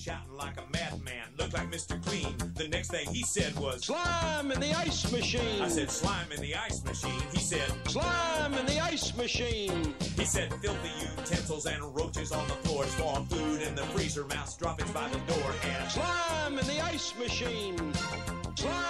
shouting like a madman. Looked like Mr. Clean. The next thing he said was, Slime in the ice machine. I said, slime in the ice machine. He said, Slime in the ice machine. he said, filthy utensils and roaches on the floor. Storm food in the freezer, mouse droppings by the door. And Slime in the ice machine.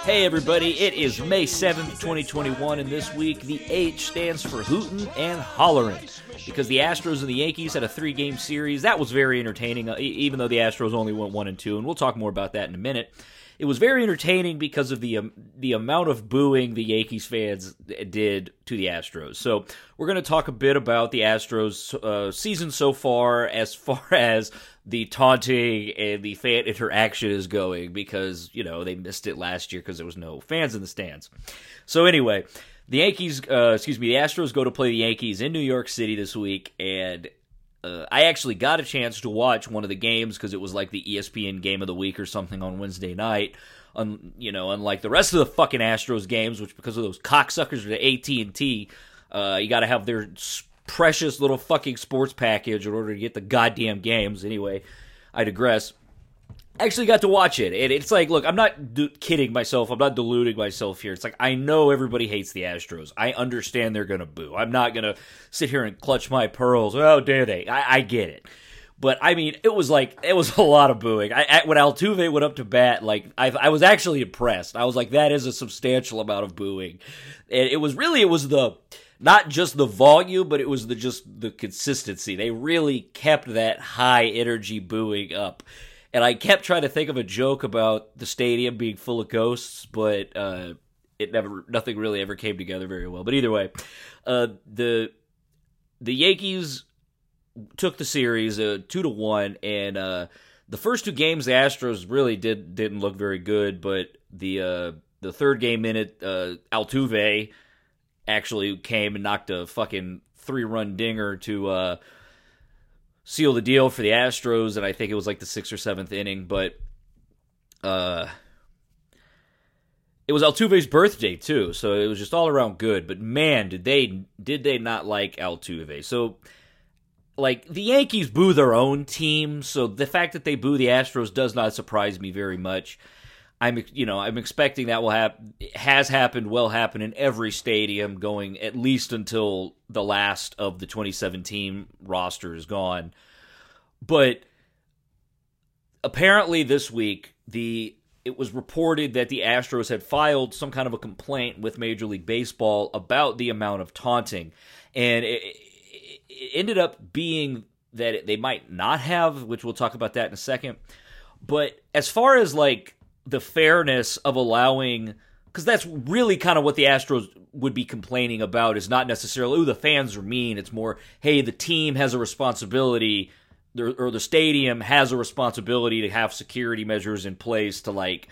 Hey everybody, it is May 7th, 2021, and this week the H stands for hootin' and hollerin'. Because the Astros and the Yankees had a three game series. That was very entertaining, uh, even though the Astros only went 1 and 2, and we'll talk more about that in a minute. It was very entertaining because of the um, the amount of booing the Yankees fans did to the Astros. So we're going to talk a bit about the Astros uh, season so far, as far as the taunting and the fan interaction is going, because you know they missed it last year because there was no fans in the stands. So anyway, the Yankees, uh, excuse me, the Astros go to play the Yankees in New York City this week, and uh, I actually got a chance to watch one of the games because it was like the ESPN game of the week or something on Wednesday night. Un, you know, unlike the rest of the fucking Astros games, which because of those cocksuckers the AT and T, uh, you got to have their precious little fucking sports package in order to get the goddamn games. Anyway, I digress. Actually got to watch it, and it's like, look, I'm not d- kidding myself. I'm not deluding myself here. It's like I know everybody hates the Astros. I understand they're gonna boo. I'm not gonna sit here and clutch my pearls. Oh, dare they? I, I get it. But I mean, it was like it was a lot of booing. I, when Altuve went up to bat, like I, I was actually impressed. I was like, that is a substantial amount of booing, and it was really it was the not just the volume, but it was the just the consistency. They really kept that high energy booing up. And I kept trying to think of a joke about the stadium being full of ghosts, but uh, it never, nothing really ever came together very well. But either way, uh, the the Yankees took the series uh, two to one, and uh, the first two games the Astros really did didn't look very good, but the uh, the third game in it, uh, Altuve actually came and knocked a fucking three run dinger to uh, seal the deal for the Astros, and I think it was like the sixth or seventh inning, but uh, it was Altuve's birthday too, so it was just all around good. But man, did they did they not like Altuve? So like the Yankees boo their own team, so the fact that they boo the Astros does not surprise me very much. I'm you know I'm expecting that will happen has happened will happen in every stadium going at least until the last of the 2017 roster is gone. But apparently this week the it was reported that the Astros had filed some kind of a complaint with Major League Baseball about the amount of taunting and it, it, it ended up being that they might not have which we'll talk about that in a second. But as far as like the fairness of allowing because that's really kind of what the Astros would be complaining about is not necessarily oh the fans are mean. It's more hey the team has a responsibility or the stadium has a responsibility to have security measures in place to like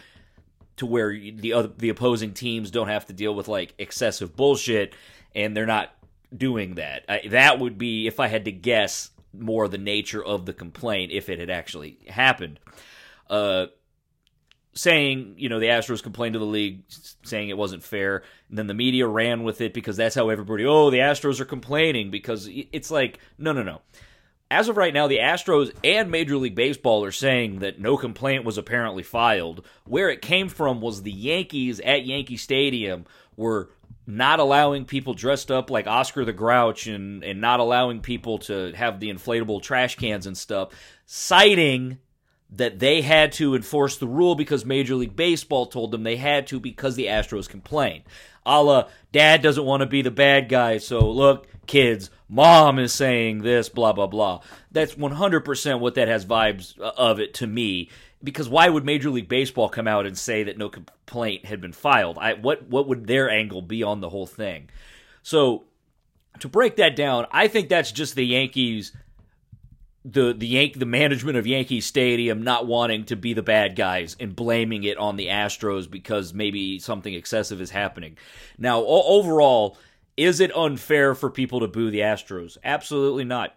to where the other the opposing teams don't have to deal with like excessive bullshit and they're not doing that. I, that would be if I had to guess more the nature of the complaint if it had actually happened. Uh saying, you know, the Astros complained to the league saying it wasn't fair. And then the media ran with it because that's how everybody, oh, the Astros are complaining because it's like, no, no, no. As of right now, the Astros and Major League Baseball are saying that no complaint was apparently filed. Where it came from was the Yankees at Yankee Stadium were not allowing people dressed up like Oscar the Grouch and, and not allowing people to have the inflatable trash cans and stuff, citing that they had to enforce the rule because Major League Baseball told them they had to because the Astros complained. A la, dad doesn't want to be the bad guy, so look, kids, mom is saying this, blah, blah, blah. That's 100% what that has vibes uh, of it to me. Because why would Major League Baseball come out and say that no complaint had been filed? I, what, what would their angle be on the whole thing? So, to break that down, I think that's just the Yankees the the Yank the management of Yankee Stadium not wanting to be the bad guys and blaming it on the Astros because maybe something excessive is happening. Now, o- overall, is it unfair for people to boo the Astros? Absolutely not.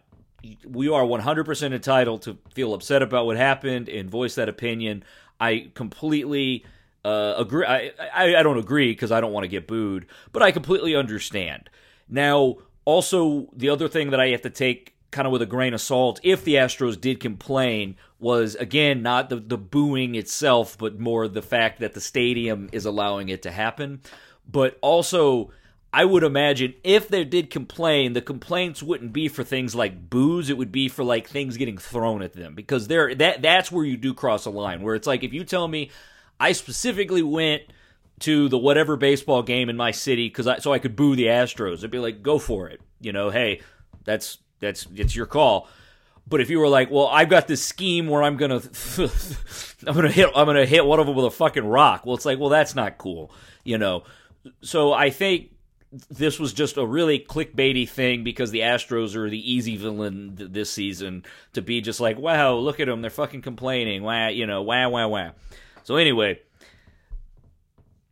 We are 100% entitled to feel upset about what happened and voice that opinion. I completely uh, agree. I, I, I don't agree because I don't want to get booed, but I completely understand. Now, also, the other thing that I have to take kind of with a grain of salt if the Astros did complain was again not the the booing itself but more the fact that the stadium is allowing it to happen but also I would imagine if they did complain the complaints wouldn't be for things like boos it would be for like things getting thrown at them because there that that's where you do cross a line where it's like if you tell me I specifically went to the whatever baseball game in my city because I, so I could boo the Astros. I'd be like, go for it. You know, hey, that's that's it's your call. But if you were like, well, I've got this scheme where I'm gonna I'm gonna hit I'm gonna hit one of them with a fucking rock. Well, it's like, well, that's not cool. You know. So I think this was just a really clickbaity thing because the Astros are the easy villain th- this season to be just like, wow, look at them, they're fucking complaining, wow, you know, wow, wow, wow. So anyway,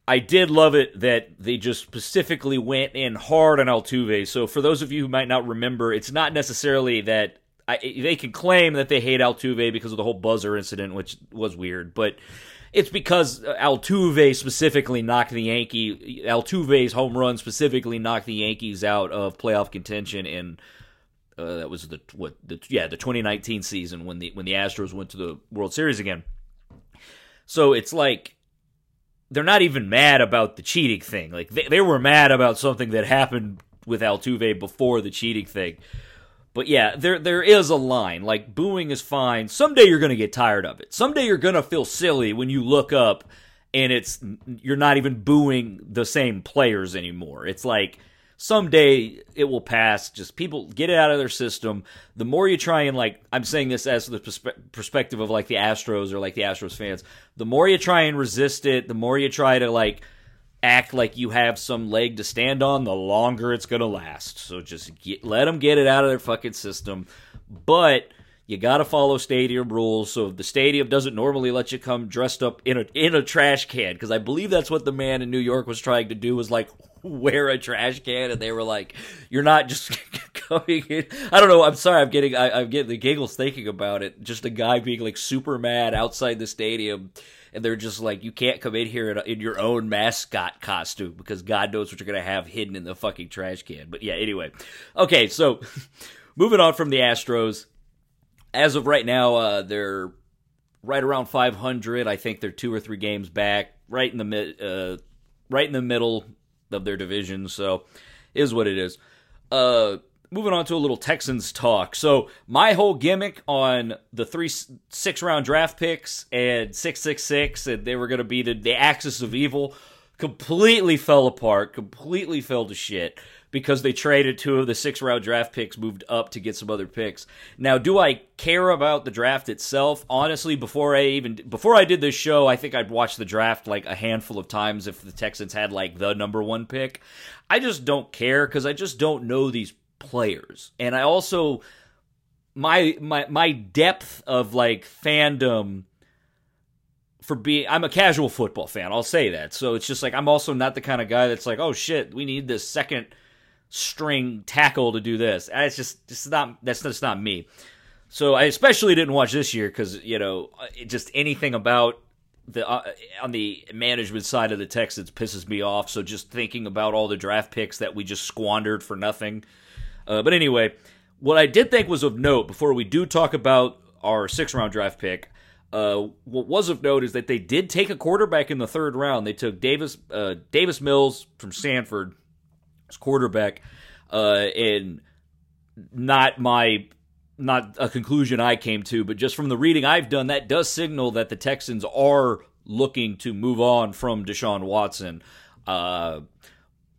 I did love it that they just specifically went in hard on Altuve. So for those of you who might not remember, it's not necessarily that I, they can claim that they hate Altuve because of the whole buzzer incident, which was weird, but it's because Altuve specifically knocked the Yankee Altuve's home run specifically knocked the Yankees out of playoff contention in uh, that was the what the yeah the 2019 season when the when the Astros went to the World Series again. So it's like they're not even mad about the cheating thing. Like they, they were mad about something that happened with Altuve before the cheating thing. But yeah, there there is a line. Like booing is fine. Someday you're going to get tired of it. Someday you're going to feel silly when you look up and it's you're not even booing the same players anymore. It's like someday it will pass. Just people get it out of their system. The more you try and like, I'm saying this as the perspe- perspective of like the Astros or like the Astros fans. The more you try and resist it, the more you try to like act like you have some leg to stand on, the longer it's gonna last. So just get, let them get it out of their fucking system. But you got to follow stadium rules. So if the stadium doesn't normally let you come dressed up in a in a trash can, because I believe that's what the man in New York was trying to do, was like wear a trash can, and they were like, "You're not just coming in." I don't know. I'm sorry. I'm getting I, I'm getting the giggles thinking about it. Just a guy being like super mad outside the stadium. And they're just like, you can't come in here in, in your own mascot costume because God knows what you're to have hidden in the fucking trash can. But yeah, anyway. Okay, so moving on from the Astros. As of right now, uh, they're right around 500. I think they're two or three games back, right in the mid, uh, right in the middle of their division. So, is what it is. Uh, moving on to a little Texans talk. So, my whole gimmick on the three six round draft picks and six six six, and they were going to be the, the axis of evil, completely fell apart. Completely fell to shit because they traded two of the six round draft picks, moved up to get some other picks. Now, do I care about the draft itself? Honestly, before I even before I did this show, I think I'd watch the draft like a handful of times if the Texans had like the number one pick. I just don't care because I just don't know these players, and I also my my my depth of like fandom for being I'm a casual football fan. I'll say that. So it's just like I'm also not the kind of guy that's like, "Oh shit, we need this second string tackle to do this." It's just just not that's just not me. So I especially didn't watch this year cuz you know, just anything about the uh, on the management side of the Texans pisses me off. So just thinking about all the draft picks that we just squandered for nothing. Uh, but anyway, what I did think was of note before we do talk about our six round draft pick, uh, what was of note is that they did take a quarterback in the third round. They took Davis uh, Davis Mills from Stanford as quarterback, uh, and not my not a conclusion I came to, but just from the reading I've done, that does signal that the Texans are looking to move on from Deshaun Watson. Uh,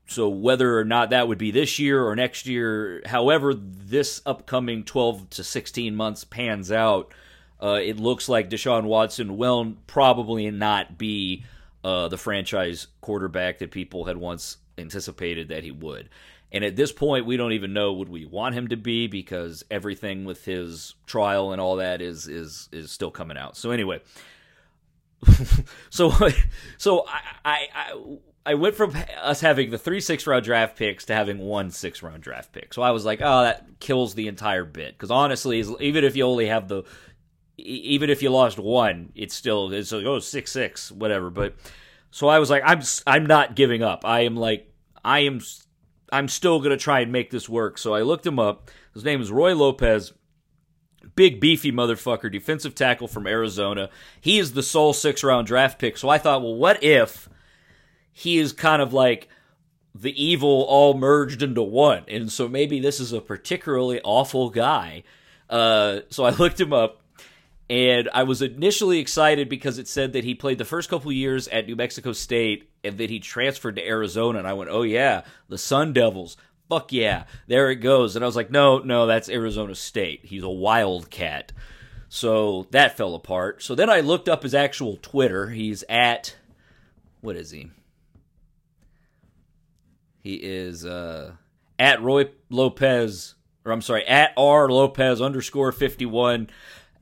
so whether or not that would be this year or next year, however this upcoming 12 to 16 months pans out, uh, it looks like Deshaun Watson will probably not be uh, the franchise quarterback that people had once anticipated that he would. And at this point, we don't even know would we want him to be because everything with his trial and all that is is is still coming out. So anyway, so so I, I I went from us having the three six round draft picks to having one six round draft pick. So I was like, oh, that kills the entire bit. Because honestly, even if you only have the, even if you lost one, it's still it's like oh six six whatever. But so I was like, I'm I'm not giving up. I am like I am I'm still gonna try and make this work. So I looked him up. His name is Roy Lopez. Big beefy motherfucker, defensive tackle from Arizona. He is the sole six round draft pick. So I thought, well, what if he is kind of like the evil all merged into one? And so maybe this is a particularly awful guy. Uh, so I looked him up and I was initially excited because it said that he played the first couple years at New Mexico State and that he transferred to Arizona. And I went, oh, yeah, the Sun Devils. Fuck yeah, there it goes. And I was like, no, no, that's Arizona State. He's a wildcat. So that fell apart. So then I looked up his actual Twitter. He's at, what is he? He is uh, at Roy Lopez, or I'm sorry, at R Lopez underscore 51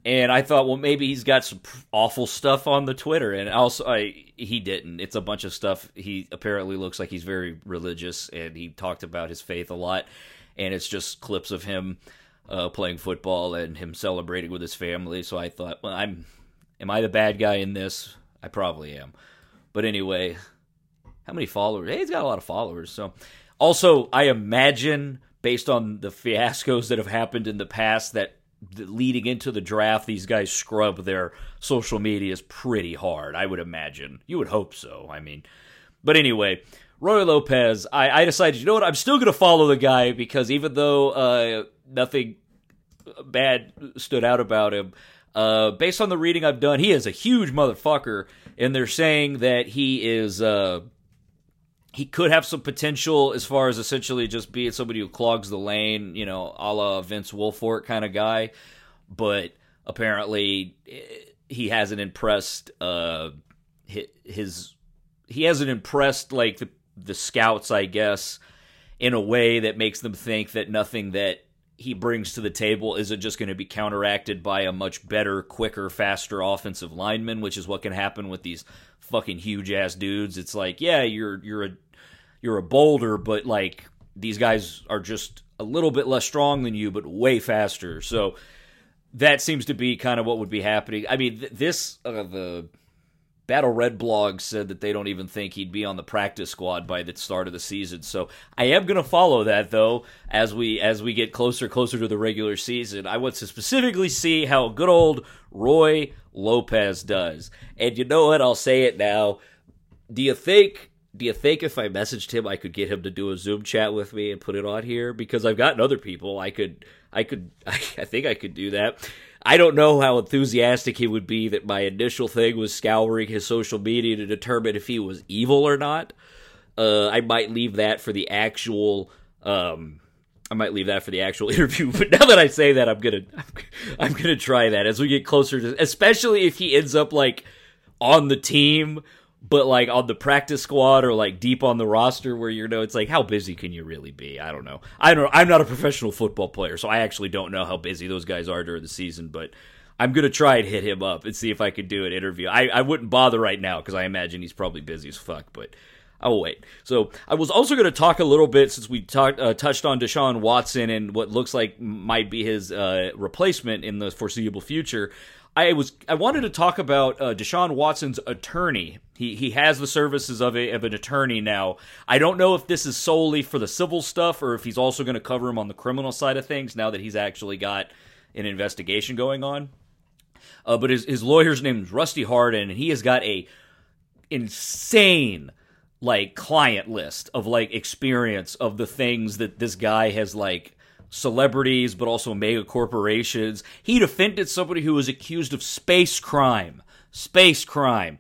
and I thought, well, maybe he's got some awful stuff on the Twitter, and also I, he didn't. It's a bunch of stuff. He apparently looks like he's very religious, and he talked about his faith a lot, and it's just clips of him uh, playing football and him celebrating with his family. So I thought, well, I'm, am I the bad guy in this? I probably am, but anyway, how many followers? Hey, he's got a lot of followers. So, also, I imagine based on the fiascos that have happened in the past that leading into the draft, these guys scrub their social medias pretty hard. I would imagine. You would hope so. I mean, but anyway, Roy Lopez. I, I decided, you know what? I'm still going to follow the guy because even though uh, nothing bad stood out about him, uh, based on the reading I've done, he is a huge motherfucker, and they're saying that he is. Uh, he could have some potential as far as essentially just being somebody who clogs the lane, you know, a la Vince Wilfork kind of guy. But apparently, eh, he hasn't impressed uh, his. He hasn't impressed like the the scouts, I guess, in a way that makes them think that nothing that he brings to the table isn't just going to be counteracted by a much better, quicker, faster offensive lineman, which is what can happen with these fucking huge ass dudes. It's like, yeah, you're you're a you're a boulder, but like these guys are just a little bit less strong than you, but way faster. So that seems to be kind of what would be happening. I mean, th- this uh, the Battle Red blog said that they don't even think he'd be on the practice squad by the start of the season. So I am going to follow that though as we as we get closer closer to the regular season. I want to specifically see how good old Roy Lopez does. And you know what? I'll say it now. Do you think do you think if I messaged him I could get him to do a Zoom chat with me and put it on here? Because I've gotten other people. I could I could I, I think I could do that. I don't know how enthusiastic he would be that my initial thing was scouring his social media to determine if he was evil or not. Uh, I might leave that for the actual. Um, I might leave that for the actual interview. But now that I say that, I'm gonna I'm, I'm gonna try that as we get closer to, especially if he ends up like on the team but like on the practice squad or like deep on the roster where you know it's like how busy can you really be i don't know i don't i'm not a professional football player so i actually don't know how busy those guys are during the season but i'm gonna try and hit him up and see if i could do an interview i, I wouldn't bother right now because i imagine he's probably busy as fuck but I'll wait. So I was also going to talk a little bit since we talked uh, touched on Deshaun Watson and what looks like might be his uh, replacement in the foreseeable future. I was I wanted to talk about uh, Deshaun Watson's attorney. He he has the services of a of an attorney now. I don't know if this is solely for the civil stuff or if he's also going to cover him on the criminal side of things now that he's actually got an investigation going on. Uh, but his his lawyer's name is Rusty Hardin, and he has got a insane like client list of like experience of the things that this guy has like celebrities, but also mega corporations. He defended somebody who was accused of space crime. Space crime.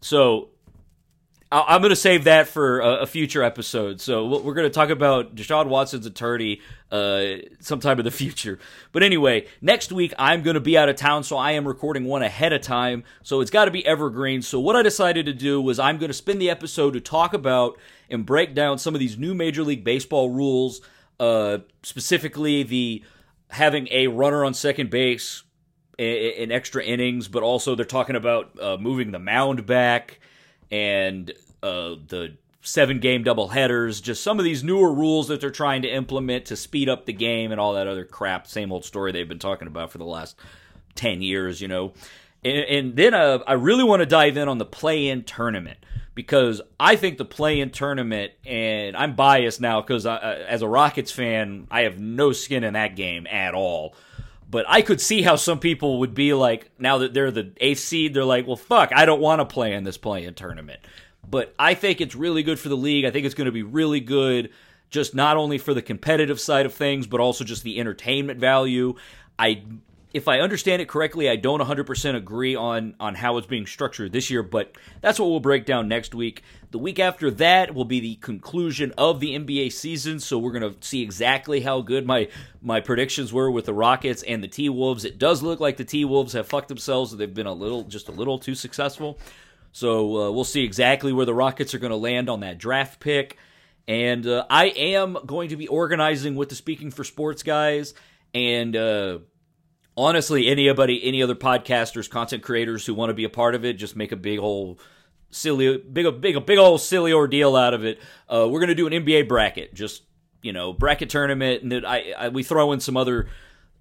So I'm going to save that for a, future episode. So we're going to talk about Deshaun Watson's attorney uh, sometime in the future. But anyway, next week I'm going to be out of town, so I am recording one ahead of time. So it's got to be evergreen. So what I decided to do was I'm going to spend the episode to talk about and break down some of these new Major League Baseball rules uh, specifically the having a runner on second base in, extra innings, but also they're talking about uh, moving the mound back and uh, the seven game double headers, just some of these newer rules that they're trying to implement to speed up the game and all that other crap. Same old story they've been talking about for the last 10 years, you know. And, and then uh, I really want to dive in on the play in tournament because I think the play-in tournament, and I'm biased now because as a Rockets fan, I have no skin in that game at all. But I could see how some people would be like, now that they're the eighth seed, they're like, well, fuck, I don't want to play in this play-in tournament. But I think it's really good for the league. I think it's going to be really good, just not only for the competitive side of things, but also just the entertainment value. I if I understand it correctly, I don't 100% agree on on how it's being structured this year, but that's what we'll break down next week. The week after that will be the conclusion of the NBA season, so we're going to see exactly how good my my predictions were with the Rockets and the T-Wolves. It does look like the T-Wolves have fucked themselves. They've been a little just a little too successful. So uh, we'll see exactly where the Rockets are going to land on that draft pick. And uh, I am going to be organizing with the Speaking for Sports guys and uh, honestly, anybody, any other podcasters, content creators who want to be a part of it, just make a big old silly, big, big, a big old silly ordeal out of it. Uh, we're gonna do an NBA bracket, just you know, bracket tournament, and then I, I we throw in some other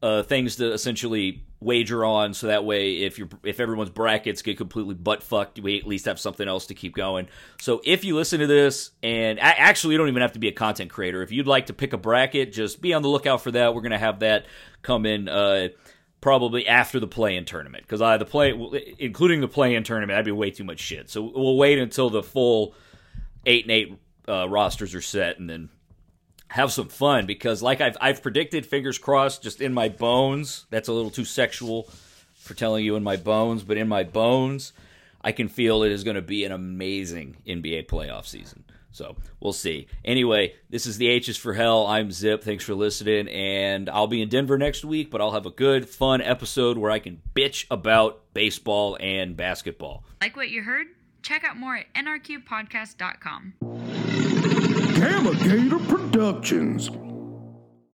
uh, things to essentially wager on, so that way, if you if everyone's brackets get completely butt fucked, we at least have something else to keep going. So if you listen to this, and actually, you don't even have to be a content creator. If you'd like to pick a bracket, just be on the lookout for that. We're gonna have that come in. Uh, probably after the play-in tournament because I the play, including the play-in tournament, that'd be way too much shit. So we'll wait until the full eight and eight uh, rosters are set, and then have some fun because, like I've I've predicted, fingers crossed, just in my bones. That's a little too sexual for telling you in my bones, but in my bones, I can feel it is going to be an amazing NBA playoff season. So we'll see. Anyway, this is the H is for Hell. I'm Zip. Thanks for listening. And I'll be in Denver next week, but I'll have a good, fun episode where I can bitch about baseball and basketball. Like what you heard? Check out more at nrqpodcast.com. Gamma Gator Productions.